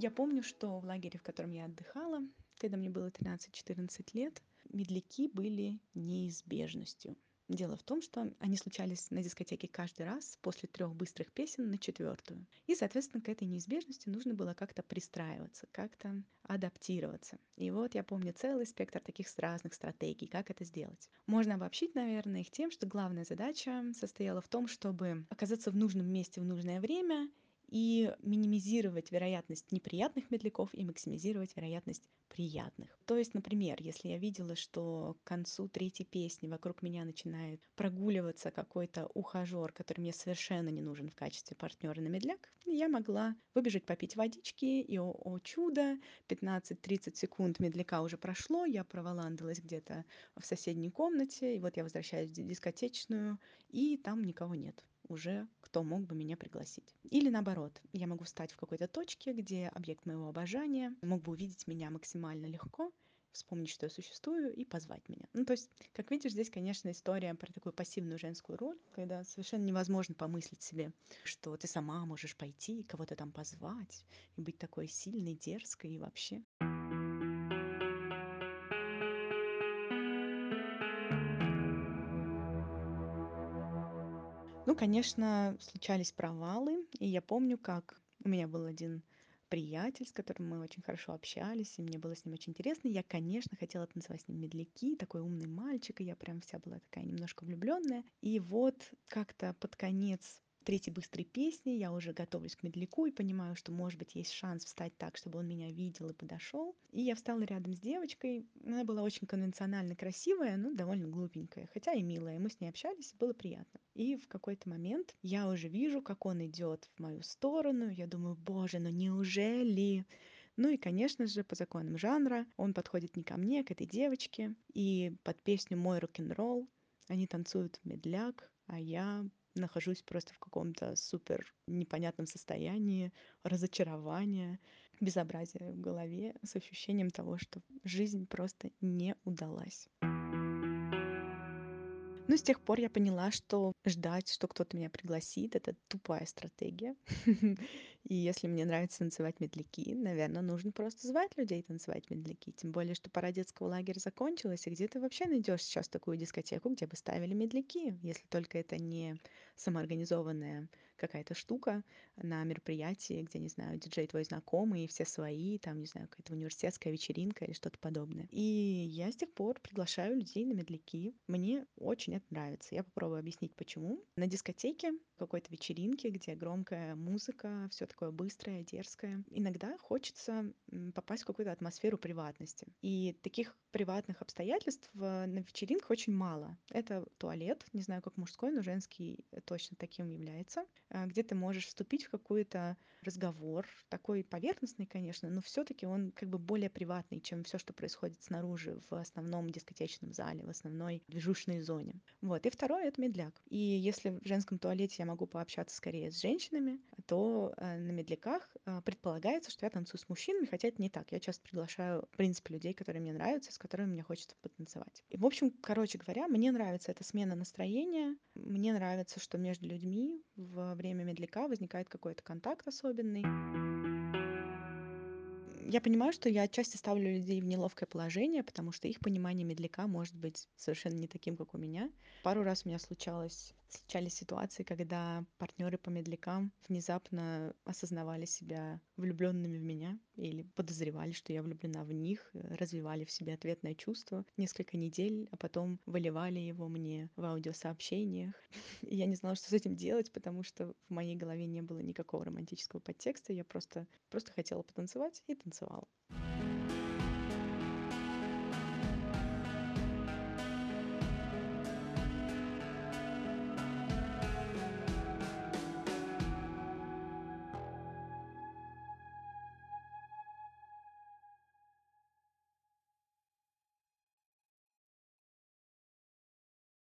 Я помню, что в лагере, в котором я отдыхала, когда мне было 13-14 лет, медляки были неизбежностью. Дело в том, что они случались на дискотеке каждый раз после трех быстрых песен на четвертую. И, соответственно, к этой неизбежности нужно было как-то пристраиваться, как-то адаптироваться. И вот я помню целый спектр таких разных стратегий, как это сделать. Можно обобщить, наверное, их тем, что главная задача состояла в том, чтобы оказаться в нужном месте в нужное время и минимизировать вероятность неприятных медляков и максимизировать вероятность приятных. То есть, например, если я видела, что к концу третьей песни вокруг меня начинает прогуливаться какой-то ухажер, который мне совершенно не нужен в качестве партнера на медляк, я могла выбежать попить водички, и, о, о чудо, 15-30 секунд медляка уже прошло, я проволандалась где-то в соседней комнате, и вот я возвращаюсь в дискотечную, и там никого нет уже кто мог бы меня пригласить. Или наоборот, я могу встать в какой-то точке, где объект моего обожания мог бы увидеть меня максимально легко, вспомнить, что я существую, и позвать меня. Ну, то есть, как видишь, здесь, конечно, история про такую пассивную женскую роль, когда совершенно невозможно помыслить себе, что ты сама можешь пойти, кого-то там позвать, и быть такой сильной, дерзкой и вообще. Конечно, случались провалы, и я помню, как у меня был один приятель, с которым мы очень хорошо общались, и мне было с ним очень интересно. Я, конечно, хотела танцевать с ним медляки, такой умный мальчик, и я прям вся была такая немножко влюбленная. И вот как-то под конец третьей быстрой песни я уже готовлюсь к медляку и понимаю, что, может быть, есть шанс встать так, чтобы он меня видел и подошел. И я встала рядом с девочкой. Она была очень конвенционально красивая, но довольно глупенькая, хотя и милая. Мы с ней общались, было приятно. И в какой-то момент я уже вижу, как он идет в мою сторону. Я думаю, боже, ну неужели? Ну и, конечно же, по законам жанра он подходит не ко мне, а к этой девочке. И под песню «Мой рок-н-ролл» они танцуют медляк, а я нахожусь просто в каком-то супер непонятном состоянии разочарования, безобразия в голове с ощущением того, что жизнь просто не удалась. Но с тех пор я поняла, что ждать, что кто-то меня пригласит, это тупая стратегия. И если мне нравится танцевать медляки, наверное, нужно просто звать людей танцевать медляки. Тем более, что пора детского лагеря закончилась, и где ты вообще найдешь сейчас такую дискотеку, где бы ставили медляки, если только это не самоорганизованная какая-то штука на мероприятии, где, не знаю, диджей твой знакомый, все свои, там, не знаю, какая-то университетская вечеринка или что-то подобное. И я с тех пор приглашаю людей на медляки. Мне очень это нравится. Я попробую объяснить, почему. На дискотеке какой-то вечеринке, где громкая музыка, все такое быстрое, дерзкое. Иногда хочется попасть в какую-то атмосферу приватности. И таких приватных обстоятельств на вечеринках очень мало. Это туалет, не знаю, как мужской, но женский точно таким является, где ты можешь вступить в какой-то разговор, такой поверхностный, конечно, но все-таки он как бы более приватный, чем все, что происходит снаружи в основном дискотечном зале, в основной движущей зоне. Вот. И второе — это медляк. И если в женском туалете я могу пообщаться скорее с женщинами, то э, на медляках э, предполагается, что я танцую с мужчинами, хотя это не так. Я часто приглашаю, в принципе, людей, которые мне нравятся, с которыми мне хочется потанцевать. И, в общем, короче говоря, мне нравится эта смена настроения. Мне нравится, что между людьми во время медляка возникает какой-то контакт особенный я понимаю, что я отчасти ставлю людей в неловкое положение, потому что их понимание медляка может быть совершенно не таким, как у меня. Пару раз у меня случалось Случались ситуации, когда партнеры по медлякам внезапно осознавали себя влюбленными в меня или подозревали, что я влюблена в них, развивали в себе ответное чувство несколько недель, а потом выливали его мне в аудиосообщениях. Я не знала, что с этим делать, потому что в моей голове не было никакого романтического подтекста. Я просто, просто хотела потанцевать и танцевала. as well.